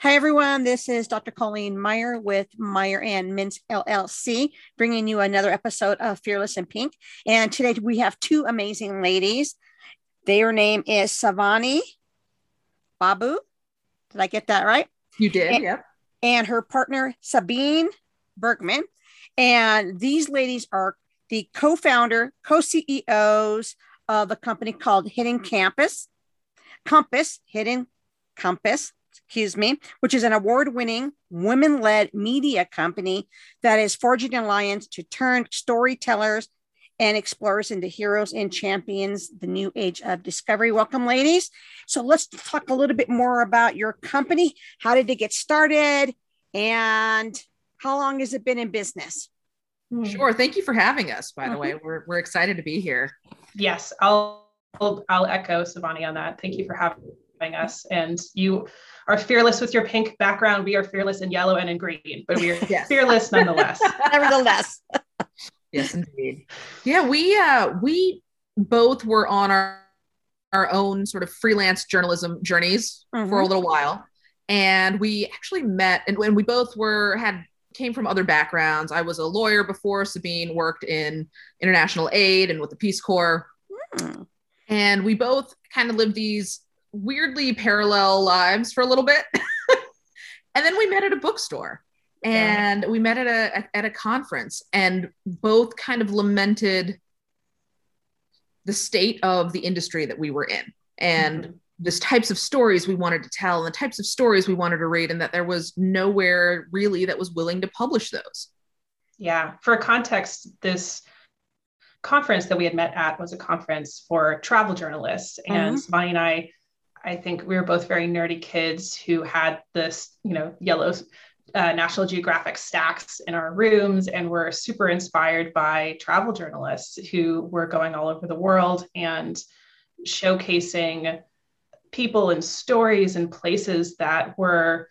Hi, everyone. This is Dr. Colleen Meyer with Meyer and Mintz LLC, bringing you another episode of Fearless in Pink. And today we have two amazing ladies. Their name is Sivani Babu. Did I get that right? You did, and, yep. And her partner, Sabine Bergmann. And these ladies are the co founder, co CEOs of a company called Hidden Campus, Compass, Hidden Compass excuse me, which is an award winning women led media company that is forging an alliance to turn storytellers and explorers into heroes and champions, the new age of discovery. Welcome, ladies. So let's talk a little bit more about your company. How did it get started? And how long has it been in business? Hmm. Sure. Thank you for having us, by the mm-hmm. way. We're, we're excited to be here. Yes, I'll I'll echo Sivani on that. Thank you for having us. And you are fearless with your pink background. We are fearless in yellow and in green, but we are yes. fearless nonetheless. Nevertheless. yes, indeed. Yeah, we uh we both were on our our own sort of freelance journalism journeys mm-hmm. for a little while. And we actually met and when we both were had came from other backgrounds. I was a lawyer before Sabine worked in international aid and with the Peace Corps. Mm. And we both kind of lived these weirdly parallel lives for a little bit. and then we met at a bookstore and yeah. we met at a at a conference and both kind of lamented the state of the industry that we were in and mm-hmm. this types of stories we wanted to tell and the types of stories we wanted to read and that there was nowhere really that was willing to publish those yeah for context this conference that we had met at was a conference for travel journalists and mm-hmm. Sivani and I I think we were both very nerdy kids who had this, you know, yellow uh, National Geographic stacks in our rooms and were super inspired by travel journalists who were going all over the world and showcasing people and stories and places that were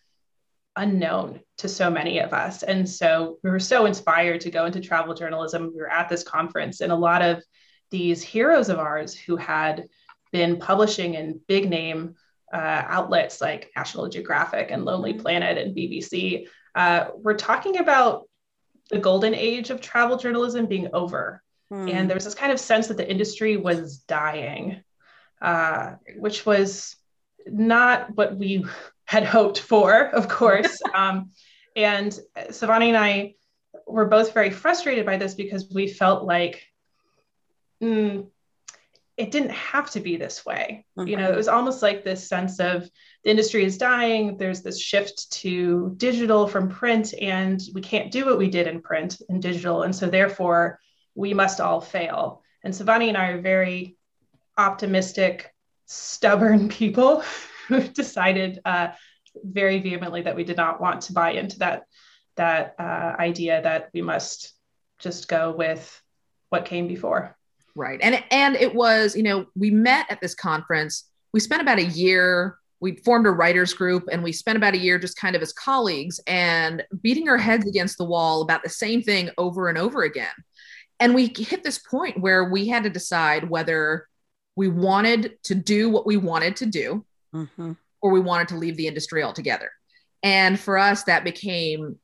unknown to so many of us. And so we were so inspired to go into travel journalism. We were at this conference, and a lot of these heroes of ours who had been publishing in big name uh, outlets like National Geographic and Lonely mm-hmm. Planet and BBC. Uh, we're talking about the golden age of travel journalism being over. Hmm. And there was this kind of sense that the industry was dying, uh, which was not what we had hoped for, of course. um, and Sivani and I were both very frustrated by this because we felt like mm, it didn't have to be this way. Mm-hmm. You know, it was almost like this sense of the industry is dying. There's this shift to digital from print, and we can't do what we did in print and digital. And so, therefore, we must all fail. And Sivani and I are very optimistic, stubborn people who decided uh, very vehemently that we did not want to buy into that that uh, idea that we must just go with what came before. Right. And and it was, you know, we met at this conference. We spent about a year we formed a writers group and we spent about a year just kind of as colleagues and beating our heads against the wall about the same thing over and over again. And we hit this point where we had to decide whether we wanted to do what we wanted to do mm-hmm. or we wanted to leave the industry altogether. And for us, that became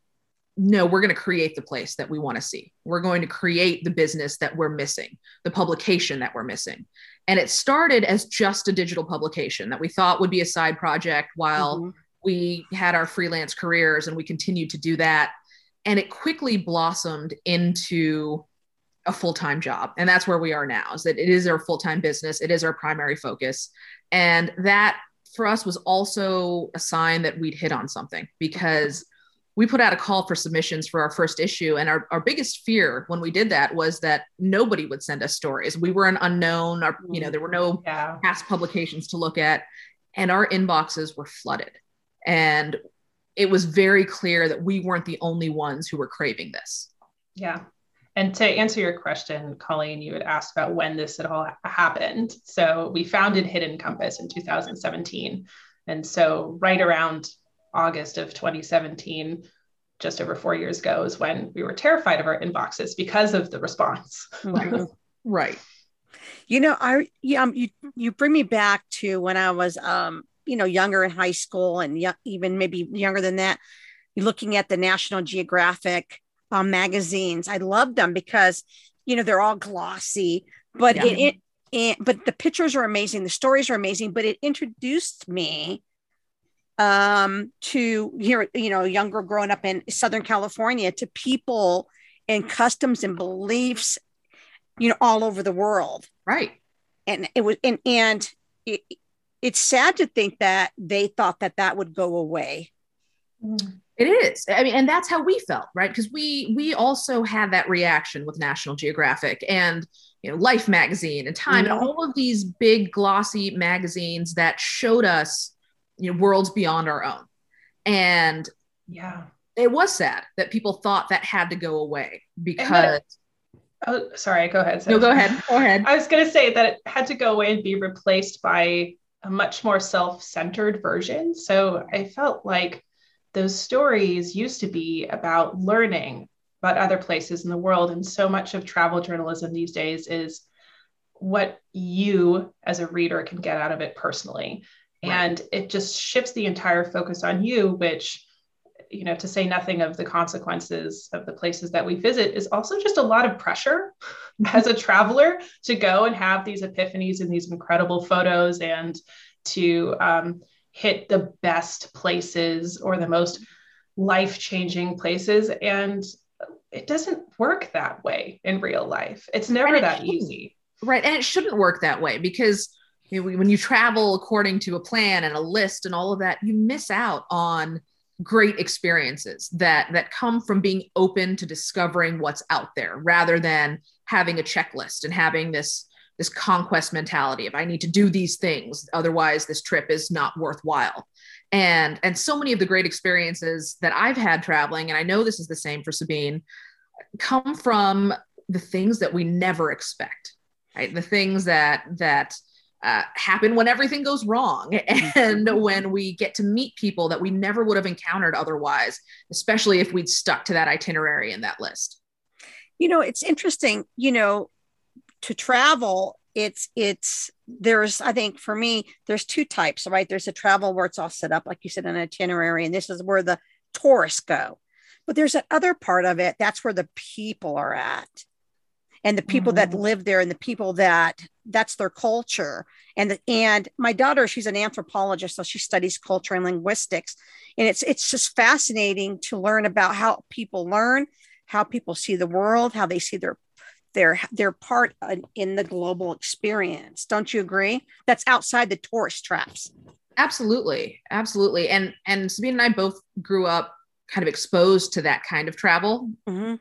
no, we're going to create the place that we want to see. We're going to create the business that we're missing, the publication that we're missing. And it started as just a digital publication that we thought would be a side project while mm-hmm. we had our freelance careers and we continued to do that. And it quickly blossomed into a full-time job. And that's where we are now, is that it is our full-time business. It is our primary focus. And that for us was also a sign that we'd hit on something because we put out a call for submissions for our first issue. And our, our biggest fear when we did that was that nobody would send us stories. We were an unknown, our, you know, there were no mm-hmm. yeah. past publications to look at, and our inboxes were flooded. And it was very clear that we weren't the only ones who were craving this. Yeah. And to answer your question, Colleen, you had asked about when this had all happened. So we founded Hidden Compass in 2017. And so right around August of 2017, just over four years ago, is when we were terrified of our inboxes because of the response. Right. right. You know, I yeah, um, you you bring me back to when I was um you know younger in high school and y- even maybe younger than that, looking at the National Geographic um, magazines. I loved them because you know they're all glossy, but yeah. it, it, it but the pictures are amazing, the stories are amazing. But it introduced me um to here you know younger growing up in southern california to people and customs and beliefs you know all over the world. Right. And it was and and it, it's sad to think that they thought that that would go away. It is. I mean and that's how we felt right? Because we we also had that reaction with national geographic and you know life magazine and time mm-hmm. and all of these big glossy magazines that showed us you know worlds beyond our own. And yeah. it was sad that people thought that had to go away because oh sorry go ahead no go ahead go ahead. I was going to say that it had to go away and be replaced by a much more self-centered version. So i felt like those stories used to be about learning about other places in the world and so much of travel journalism these days is what you as a reader can get out of it personally right. and it just shifts the entire focus on you which you know, to say nothing of the consequences of the places that we visit, is also just a lot of pressure as a traveler to go and have these epiphanies and these incredible photos and to um, hit the best places or the most life changing places. And it doesn't work that way in real life. It's never that easy. Right. And it shouldn't work that way because you know, when you travel according to a plan and a list and all of that, you miss out on great experiences that that come from being open to discovering what's out there rather than having a checklist and having this this conquest mentality of i need to do these things otherwise this trip is not worthwhile. And and so many of the great experiences that i've had traveling and i know this is the same for sabine come from the things that we never expect right? The things that that uh, happen when everything goes wrong and when we get to meet people that we never would have encountered otherwise, especially if we'd stuck to that itinerary in that list. You know, it's interesting, you know, to travel, it's, it's, there's, I think for me, there's two types, right? There's a travel where it's all set up, like you said, an itinerary, and this is where the tourists go. But there's that other part of it, that's where the people are at and the people mm-hmm. that live there and the people that that's their culture. And the, and my daughter she's an anthropologist so she studies culture and linguistics. And it's it's just fascinating to learn about how people learn how people see the world how they see their their their part in the global experience. Don't you agree? That's outside the tourist traps. Absolutely. Absolutely. And and sabine and i both grew up kind of exposed to that kind of travel. Mm-hmm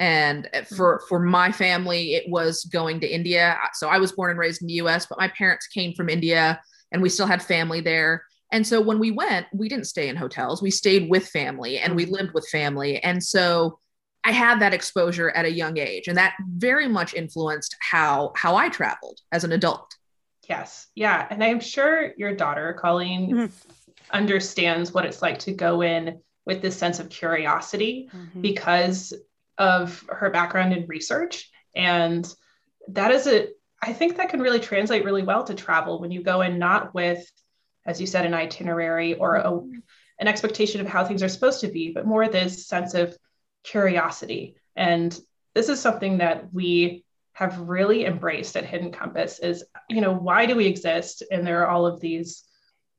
and for mm-hmm. for my family it was going to india so i was born and raised in the us but my parents came from india and we still had family there and so when we went we didn't stay in hotels we stayed with family and we mm-hmm. lived with family and so i had that exposure at a young age and that very much influenced how how i traveled as an adult yes yeah and i'm sure your daughter colleen mm-hmm. understands what it's like to go in with this sense of curiosity mm-hmm. because of her background in research. And that is a, I think that can really translate really well to travel when you go in not with, as you said, an itinerary or a, an expectation of how things are supposed to be, but more this sense of curiosity. And this is something that we have really embraced at Hidden Compass is, you know, why do we exist? And there are all of these,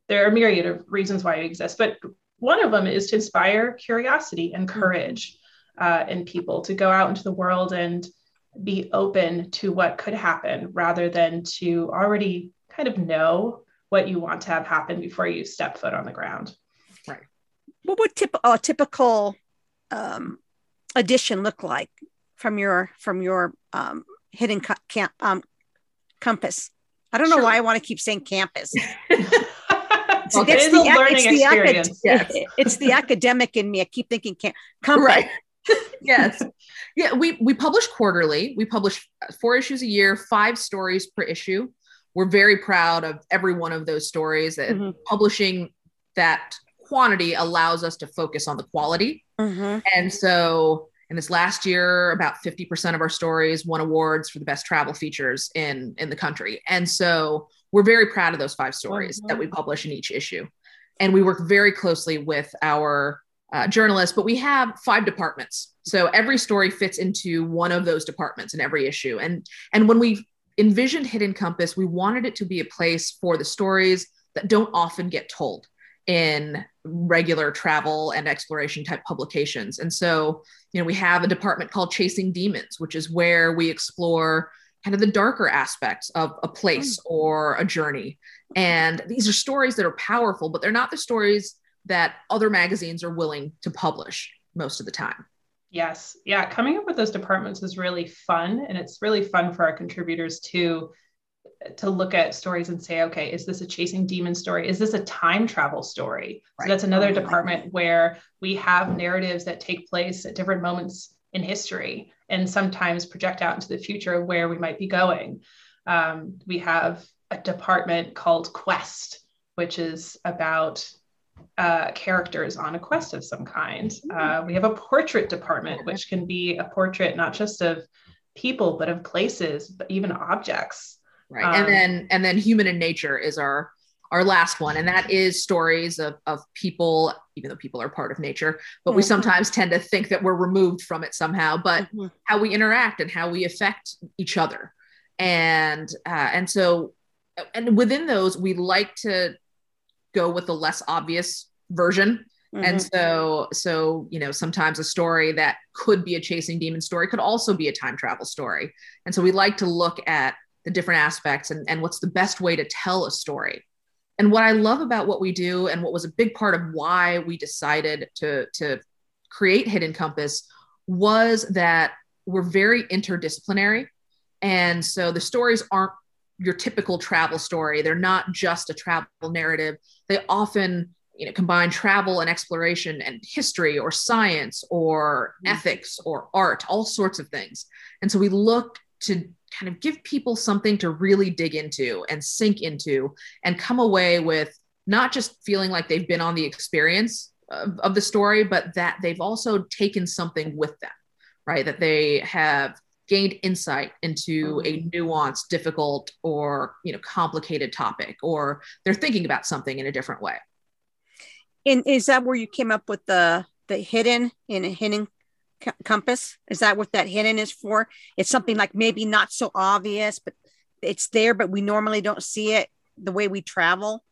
there are a myriad of reasons why we exist, but one of them is to inspire curiosity and mm-hmm. courage uh, in people to go out into the world and be open to what could happen rather than to already kind of know what you want to have happen before you step foot on the ground. Right. What would tip, a typical um, addition look like from your from your um, hidden co- camp um, compass? I don't know sure. why I want to keep saying campus. well, it's, the, learning it's experience. The, yes. it's the academic in me. I keep thinking camp, compass. Right yes. Yeah, we we publish quarterly. We publish four issues a year, five stories per issue. We're very proud of every one of those stories. Mm-hmm. Publishing that quantity allows us to focus on the quality. Mm-hmm. And so in this last year, about 50% of our stories won awards for the best travel features in in the country. And so we're very proud of those five stories mm-hmm. that we publish in each issue. And we work very closely with our uh, journalists, but we have five departments. So every story fits into one of those departments in every issue. And, and when we envisioned Hidden Compass, we wanted it to be a place for the stories that don't often get told in regular travel and exploration type publications. And so, you know, we have a department called Chasing Demons, which is where we explore kind of the darker aspects of a place mm. or a journey. And these are stories that are powerful, but they're not the stories that other magazines are willing to publish most of the time. Yes. Yeah. Coming up with those departments is really fun. And it's really fun for our contributors to to look at stories and say, okay, is this a chasing demon story? Is this a time travel story? Right. So that's another oh, department where we have narratives that take place at different moments in history and sometimes project out into the future of where we might be going. Um, we have a department called Quest, which is about uh, characters on a quest of some kind. Uh, we have a portrait department, which can be a portrait not just of people, but of places, but even objects. Right. Um, and then and then human in nature is our our last one and that is stories of, of people even though people are part of nature but we mm-hmm. sometimes tend to think that we're removed from it somehow but mm-hmm. how we interact and how we affect each other and uh, and so and within those we like to go with the less obvious version mm-hmm. and so so you know sometimes a story that could be a chasing demon story could also be a time travel story and so we like to look at the different aspects and, and what's the best way to tell a story and what I love about what we do, and what was a big part of why we decided to, to create Hidden Compass, was that we're very interdisciplinary. And so the stories aren't your typical travel story. They're not just a travel narrative. They often you know, combine travel and exploration and history or science or mm-hmm. ethics or art, all sorts of things. And so we look to kind of give people something to really dig into and sink into and come away with not just feeling like they've been on the experience of, of the story, but that they've also taken something with them, right? That they have gained insight into mm-hmm. a nuanced, difficult, or you know, complicated topic, or they're thinking about something in a different way. And is that where you came up with the the hidden in a hidden compass? Is that what that hidden is for? It's something like maybe not so obvious but it's there but we normally don't see it the way we travel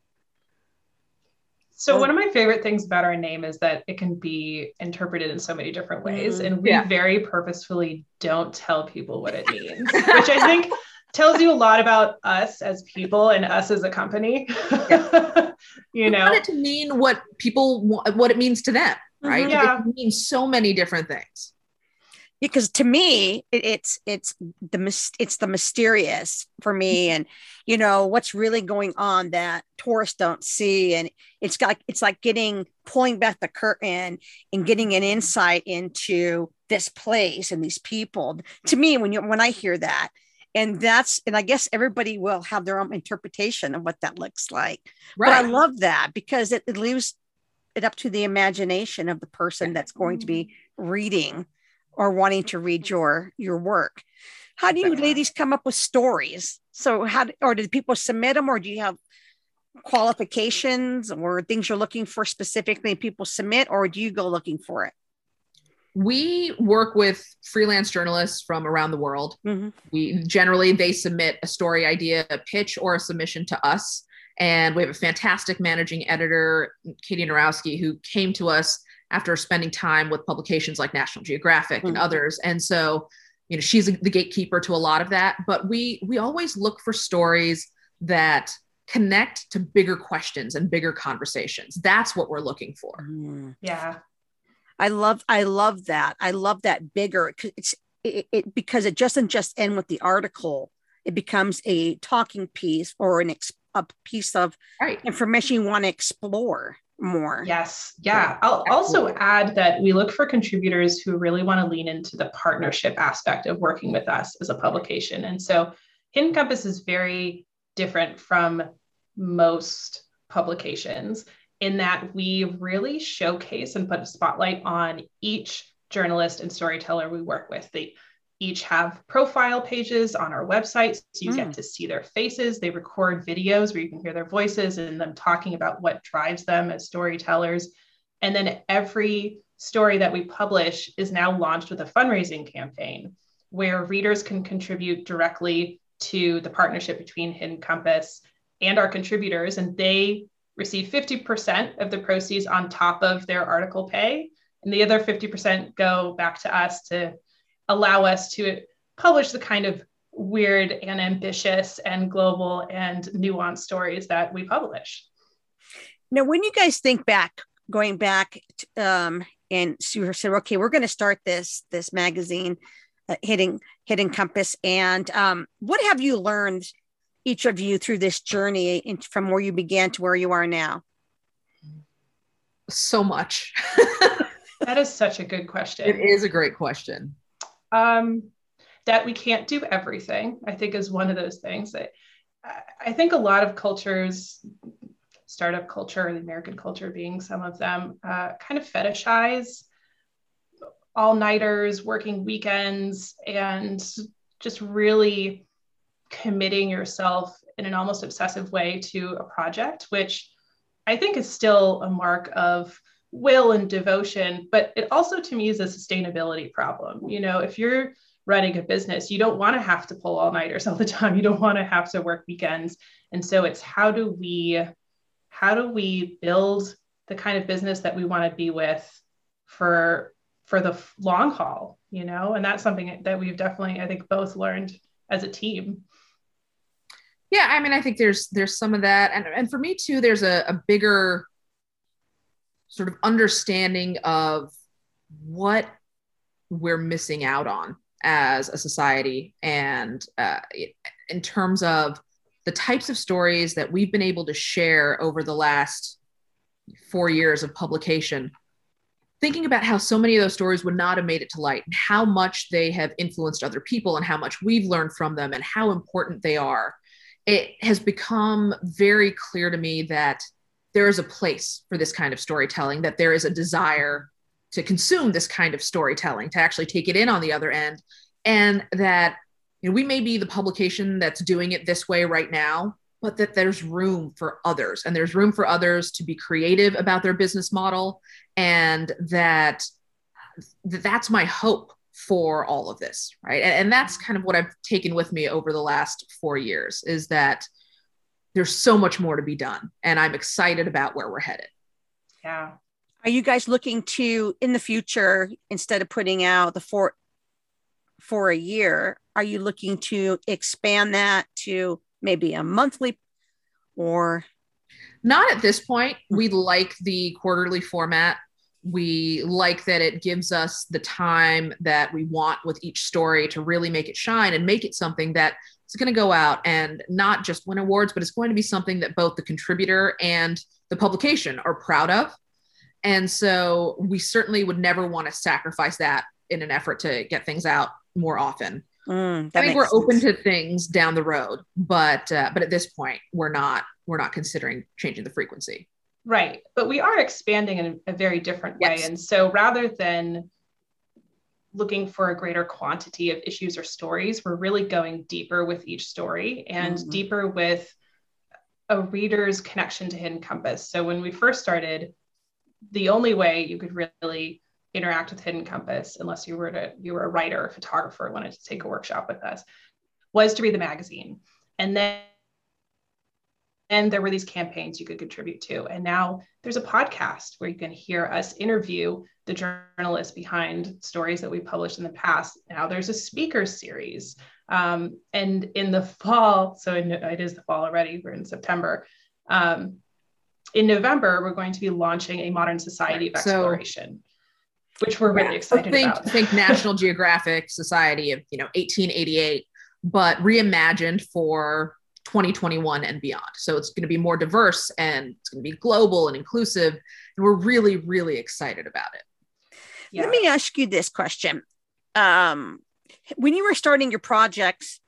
so one of my favorite things about our name is that it can be interpreted in so many different ways mm-hmm. and we yeah. very purposefully don't tell people what it means which i think tells you a lot about us as people and us as a company yeah. you know want it to mean what people what it means to them right? Mm-hmm. Yeah. It means so many different things. Because to me, it, it's it's the it's the mysterious for me, mm-hmm. and you know what's really going on that tourists don't see, and it's got it's like getting pulling back the curtain and getting an insight into this place and these people. To me, when you when I hear that, and that's and i guess everybody will have their own interpretation of what that looks like right. but i love that because it, it leaves it up to the imagination of the person that's going to be reading or wanting to read your your work. How do you ladies come up with stories? So how or do people submit them or do you have qualifications or things you're looking for specifically people submit or do you go looking for it? We work with freelance journalists from around the world. Mm-hmm. we generally they submit a story idea a pitch or a submission to us. And we have a fantastic managing editor, Katie Narowski, who came to us after spending time with publications like National Geographic mm-hmm. and others. And so, you know, she's the gatekeeper to a lot of that. But we we always look for stories that connect to bigger questions and bigger conversations. That's what we're looking for. Mm. Yeah. I love I love that. I love that bigger it's it, it because it doesn't just end with the article. It becomes a talking piece or an ex- a piece of right. information you want to explore more. Yes. Yeah. I'll also add that we look for contributors who really want to lean into the partnership aspect of working with us as a publication. And so Hidden Compass is very different from most publications in that we really showcase and put a spotlight on each journalist and storyteller we work with. They each have profile pages on our website. So you mm. get to see their faces. They record videos where you can hear their voices and them talking about what drives them as storytellers. And then every story that we publish is now launched with a fundraising campaign where readers can contribute directly to the partnership between Hidden Compass and our contributors. And they receive 50% of the proceeds on top of their article pay. And the other 50% go back to us to allow us to publish the kind of weird and ambitious and global and nuanced stories that we publish. Now, when you guys think back, going back, to, um, and Sue said, "Okay, we're going to start this this magazine, uh, Hidden Hidden Compass." And um, what have you learned, each of you, through this journey in, from where you began to where you are now? So much. that is such a good question. It is a great question. Um, that we can't do everything, I think, is one of those things that I think a lot of cultures, startup culture, the American culture being some of them, uh, kind of fetishize all nighters, working weekends, and just really committing yourself in an almost obsessive way to a project, which I think is still a mark of will and devotion, but it also to me is a sustainability problem. You know, if you're running a business, you don't want to have to pull all nighters all the time. You don't want to have to work weekends. And so it's how do we how do we build the kind of business that we want to be with for for the long haul, you know? And that's something that we've definitely I think both learned as a team. Yeah, I mean, I think there's there's some of that, and and for me too, there's a, a bigger sort of understanding of what we're missing out on as a society and uh, in terms of the types of stories that we've been able to share over the last four years of publication thinking about how so many of those stories would not have made it to light and how much they have influenced other people and how much we've learned from them and how important they are it has become very clear to me that there is a place for this kind of storytelling, that there is a desire to consume this kind of storytelling, to actually take it in on the other end, and that you know, we may be the publication that's doing it this way right now, but that there's room for others, and there's room for others to be creative about their business model, and that that's my hope for all of this, right? And, and that's kind of what I've taken with me over the last four years is that there's so much more to be done and i'm excited about where we're headed. Yeah. Are you guys looking to in the future instead of putting out the four for a year are you looking to expand that to maybe a monthly or? Not at this point. We like the quarterly format. We like that it gives us the time that we want with each story to really make it shine and make it something that it's going to go out and not just win awards, but it's going to be something that both the contributor and the publication are proud of. And so we certainly would never want to sacrifice that in an effort to get things out more often. Mm, I think we're sense. open to things down the road, but uh, but at this point, we're not we're not considering changing the frequency. Right, but we are expanding in a very different way, yes. and so rather than looking for a greater quantity of issues or stories. We're really going deeper with each story and mm-hmm. deeper with a reader's connection to Hidden Compass. So when we first started, the only way you could really interact with Hidden Compass, unless you were to you were a writer, a photographer, wanted to take a workshop with us, was to read the magazine. And then and there were these campaigns you could contribute to. And now there's a podcast where you can hear us interview the journalists behind stories that we published in the past. Now there's a speaker series. Um, and in the fall, so in, it is the fall already, we're in September. Um, in November, we're going to be launching a modern society of exploration. So, which we're really excited think, about. think National Geographic Society of you know 1888, but reimagined for 2021 and beyond. So it's going to be more diverse and it's going to be global and inclusive. And we're really, really excited about it. Yeah. Let me ask you this question. Um, when you were starting your projects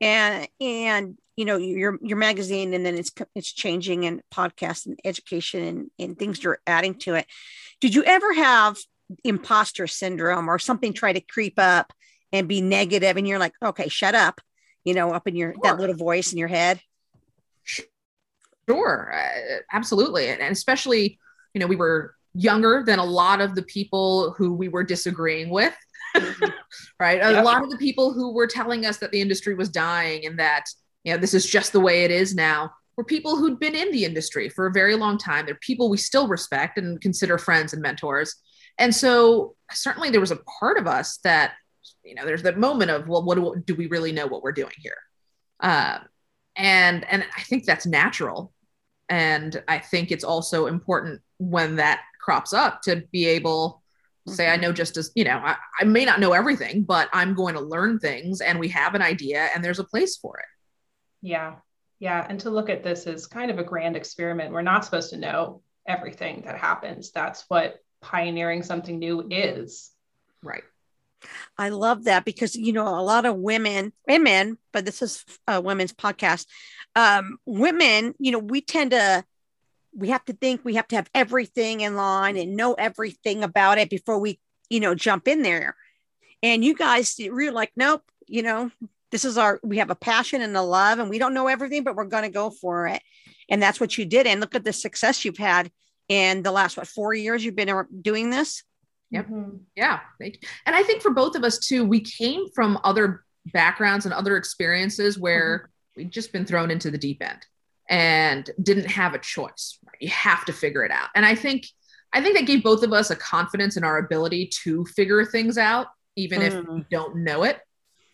and, and, you know, your, your magazine and then it's, it's changing and podcast and education and, and things you're adding to it. Did you ever have imposter syndrome or something try to creep up and be negative and you're like okay shut up you know up in your sure. that little voice in your head? Sure uh, absolutely. And especially you know we were younger than a lot of the people who we were disagreeing with right? Yep. a lot of the people who were telling us that the industry was dying and that you know this is just the way it is now were people who'd been in the industry for a very long time. They're people we still respect and consider friends and mentors. And so certainly there was a part of us that, you know, there's that moment of, well, what do, do we really know what we're doing here? Uh, and and I think that's natural. And I think it's also important when that crops up to be able to say, I mm-hmm. know just as, you know, I, I may not know everything, but I'm going to learn things and we have an idea and there's a place for it. Yeah. Yeah. And to look at this as kind of a grand experiment. We're not supposed to know everything that happens. That's what pioneering something new is. Right. I love that because you know a lot of women, women, but this is a women's podcast. Um, women, you know, we tend to we have to think we have to have everything in line and know everything about it before we, you know, jump in there. And you guys, you're like, nope, you know, this is our we have a passion and a love, and we don't know everything, but we're going to go for it. And that's what you did. And look at the success you've had in the last what four years you've been doing this yep mm-hmm. yeah and i think for both of us too we came from other backgrounds and other experiences where mm-hmm. we'd just been thrown into the deep end and didn't have a choice right? you have to figure it out and i think i think that gave both of us a confidence in our ability to figure things out even mm-hmm. if we don't know it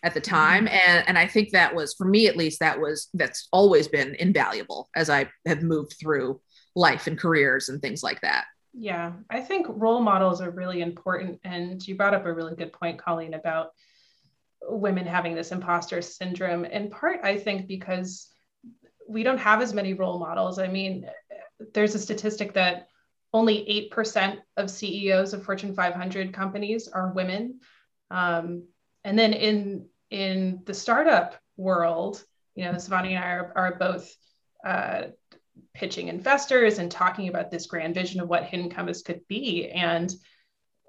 at the time mm-hmm. and and i think that was for me at least that was that's always been invaluable as i have moved through life and careers and things like that. Yeah, I think role models are really important. And you brought up a really good point, Colleen, about women having this imposter syndrome. In part, I think because we don't have as many role models. I mean, there's a statistic that only 8% of CEOs of Fortune 500 companies are women. Um, and then in, in the startup world, you know, Sivani and I are, are both uh, pitching investors and talking about this grand vision of what hidden compass could be. And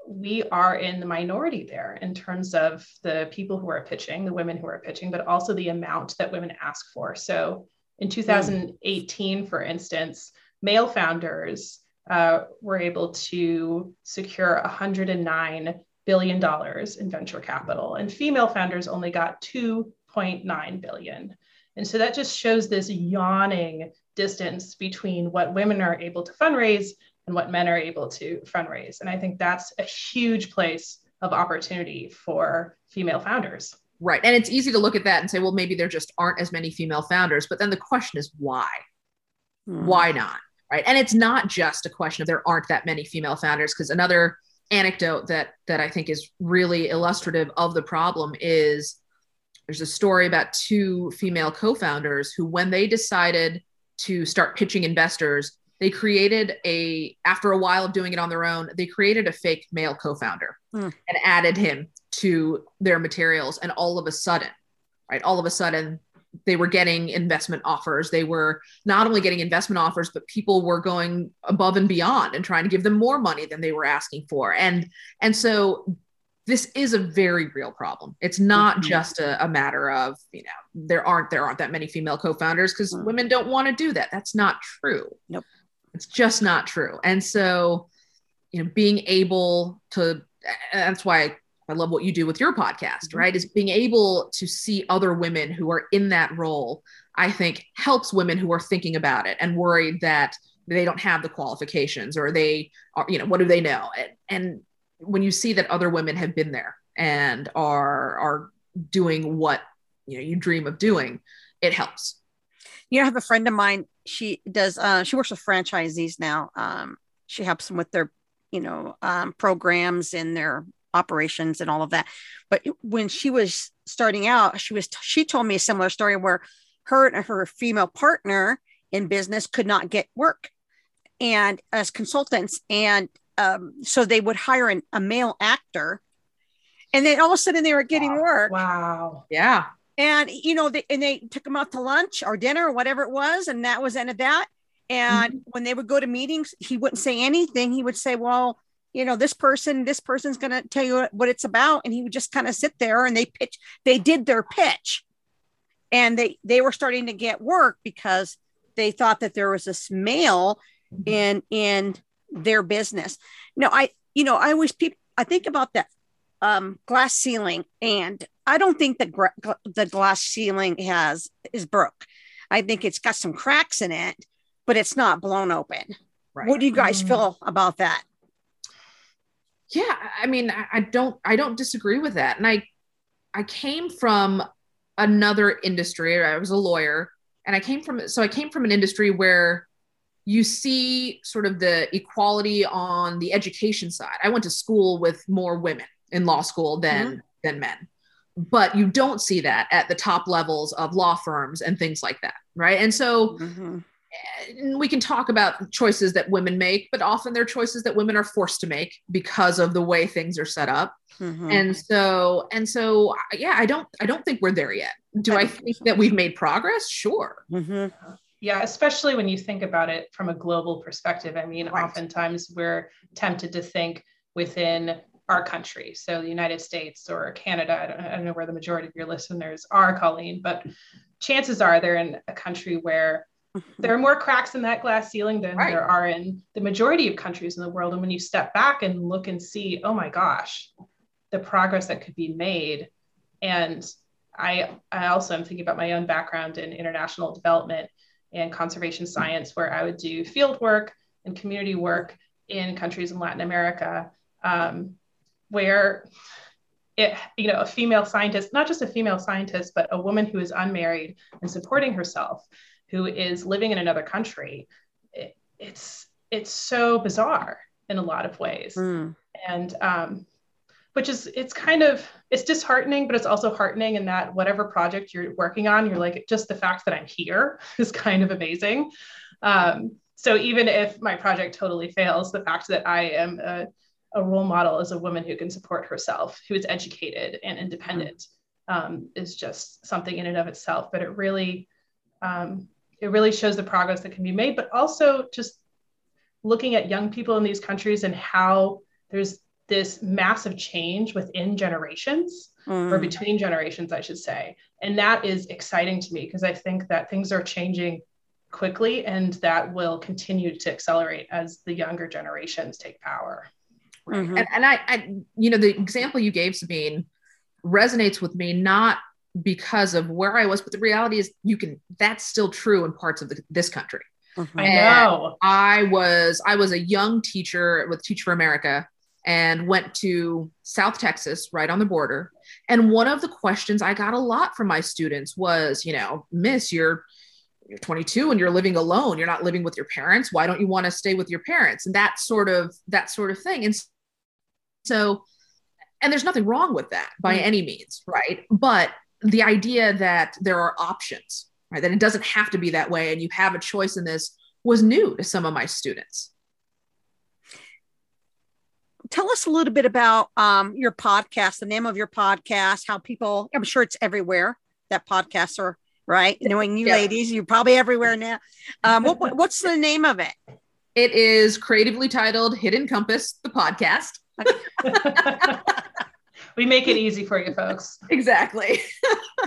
we are in the minority there in terms of the people who are pitching the women who are pitching but also the amount that women ask for. So in 2018 for instance male founders uh, were able to secure 109 billion dollars in venture capital and female founders only got 2.9 billion. And so that just shows this yawning distance between what women are able to fundraise and what men are able to fundraise. And I think that's a huge place of opportunity for female founders. Right. And it's easy to look at that and say, well, maybe there just aren't as many female founders. But then the question is why? Hmm. Why not? Right. And it's not just a question of there aren't that many female founders, because another anecdote that that I think is really illustrative of the problem is there's a story about two female co-founders who when they decided to start pitching investors, they created a, after a while of doing it on their own, they created a fake male co founder mm. and added him to their materials. And all of a sudden, right, all of a sudden, they were getting investment offers. They were not only getting investment offers, but people were going above and beyond and trying to give them more money than they were asking for. And and so this is a very real problem. It's not mm-hmm. just a, a, matter of, you know, there aren't there aren't that many female co-founders because mm-hmm. women don't want to do that. That's not true. Nope. It's just not true. And so, you know, being able to that's why I love what you do with your podcast, mm-hmm. right? Is being able to see other women who are in that role, I think helps women who are thinking about it and worried that they don't have the qualifications or they are, you know, what do they know? And, and when you see that other women have been there and are are doing what you know you dream of doing it helps. You know i have a friend of mine. She does uh, she works with franchisees now. Um, she helps them with their you know um, programs and their operations and all of that. But when she was starting out she was she told me a similar story where her and her female partner in business could not get work and as consultants. And um, so they would hire an, a male actor and then all of a sudden they were getting wow. work wow yeah and you know they, and they took them out to lunch or dinner or whatever it was and that was end of that and mm-hmm. when they would go to meetings he wouldn't say anything he would say well you know, this person, this person's going to tell you what it's about. And he would just kind of sit there and they pitch, they did their pitch and they, they were starting to get work because they thought that there was this male mm-hmm. in, in their business. No, I, you know, I always people, I think about that um, glass ceiling and I don't think that gra- the glass ceiling has is broke. I think it's got some cracks in it, but it's not blown open. Right. What do you guys mm. feel about that? Yeah, I mean, I don't, I don't disagree with that. And I, I came from another industry. I was a lawyer, and I came from, so I came from an industry where you see sort of the equality on the education side. I went to school with more women in law school than mm-hmm. than men but you don't see that at the top levels of law firms and things like that right and so mm-hmm. we can talk about choices that women make but often they're choices that women are forced to make because of the way things are set up mm-hmm. and so and so yeah i don't i don't think we're there yet do i think that we've made progress sure mm-hmm. Yeah especially when you think about it from a global perspective i mean right. oftentimes we're tempted to think within our country, so the United States or Canada. I don't, I don't, know where the majority of your listeners are, Colleen, but chances are they're in a country where there are more cracks in that glass ceiling than right. there are in the majority of countries in the world. And when you step back and look and see, oh my gosh, the progress that could be made. And I, I also am thinking about my own background in international development and conservation science, where I would do field work and community work in countries in Latin America. Um, where it, you know, a female scientist, not just a female scientist, but a woman who is unmarried and supporting herself, who is living in another country, it, it's it's so bizarre in a lot of ways, mm. and um, which is it's kind of it's disheartening, but it's also heartening in that whatever project you're working on, you're like just the fact that I'm here is kind of amazing. Um, so even if my project totally fails, the fact that I am a a role model as a woman who can support herself, who is educated and independent, um, is just something in and of itself. But it really, um, it really shows the progress that can be made. But also just looking at young people in these countries and how there's this massive change within generations mm. or between generations, I should say, and that is exciting to me because I think that things are changing quickly and that will continue to accelerate as the younger generations take power. Mm-hmm. And, and I, I, you know, the example you gave, Sabine, resonates with me not because of where I was, but the reality is you can, that's still true in parts of the, this country. Mm-hmm. I know. I was, I was a young teacher with Teach for America and went to South Texas, right on the border. And one of the questions I got a lot from my students was, you know, Miss, you're you're 22 and you're living alone. You're not living with your parents. Why don't you want to stay with your parents? And that sort of that sort of thing. And so, and there's nothing wrong with that by mm. any means, right? But the idea that there are options, right? That it doesn't have to be that way and you have a choice in this was new to some of my students. Tell us a little bit about um, your podcast, the name of your podcast, how people, I'm sure it's everywhere that podcasts are, right? Knowing you yeah. ladies, you're probably everywhere now. Um, what, what's the name of it? It is creatively titled Hidden Compass, the podcast. we make it easy for you folks. Exactly.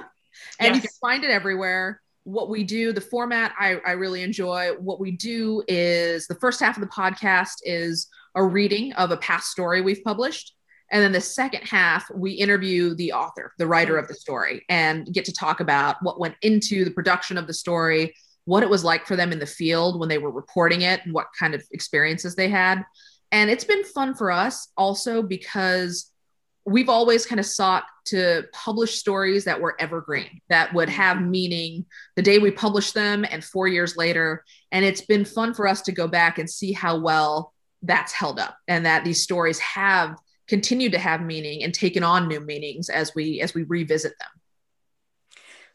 and yes. you can find it everywhere. What we do, the format I, I really enjoy. What we do is the first half of the podcast is a reading of a past story we've published. And then the second half, we interview the author, the writer of the story, and get to talk about what went into the production of the story, what it was like for them in the field when they were reporting it, and what kind of experiences they had. And it's been fun for us also because we've always kind of sought to publish stories that were evergreen, that would have meaning the day we publish them and four years later. And it's been fun for us to go back and see how well that's held up and that these stories have continued to have meaning and taken on new meanings as we as we revisit them.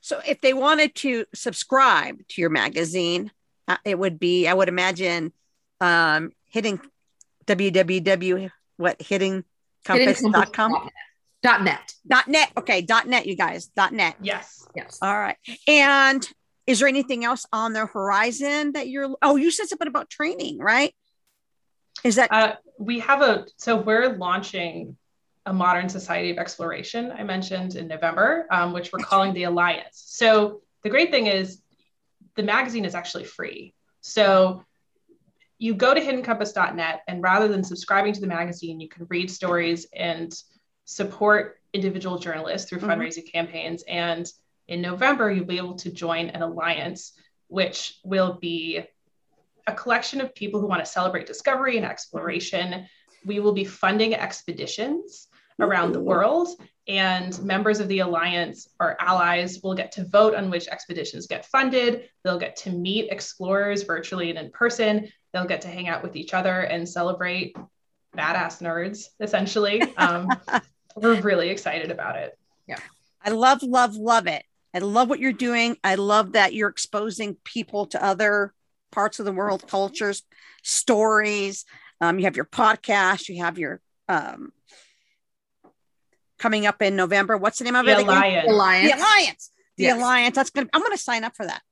So if they wanted to subscribe to your magazine, uh, it would be, I would imagine, um, hitting www what hitting compass.com dot net. Dot net okay dot net you guys dot net. Yes. Yes. All right. And is there anything else on the horizon that you're oh you said something about training right Is that uh, we have a so we're launching a modern society of exploration I mentioned in November, um, which we're calling the Alliance. So the great thing is the magazine is actually free. So you go to hiddencompass.net and rather than subscribing to the magazine, you can read stories and support individual journalists through mm-hmm. fundraising campaigns. And in November, you'll be able to join an alliance, which will be a collection of people who want to celebrate discovery and exploration. We will be funding expeditions around the world and members of the alliance or allies will get to vote on which expeditions get funded. They'll get to meet explorers virtually and in person. They'll get to hang out with each other and celebrate badass nerds essentially. Um, we're really excited about it. Yeah. I love love love it. I love what you're doing. I love that you're exposing people to other parts of the world cultures stories um, you have your podcast you have your um, coming up in November. What's the name of the it? Alliance. Alliance. The Alliance. The yes. Alliance. That's gonna. I'm gonna sign up for that.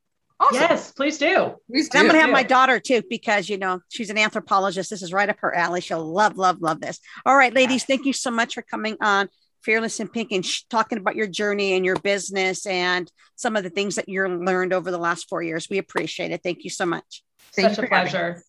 Awesome. Yes, please do. Please do. I'm gonna have my daughter too because you know she's an anthropologist. This is right up her alley. She'll love, love, love this. All right, ladies, thank you so much for coming on Fearless in Pink and sh- talking about your journey and your business and some of the things that you learned over the last four years. We appreciate it. Thank you so much. Such a pleasure.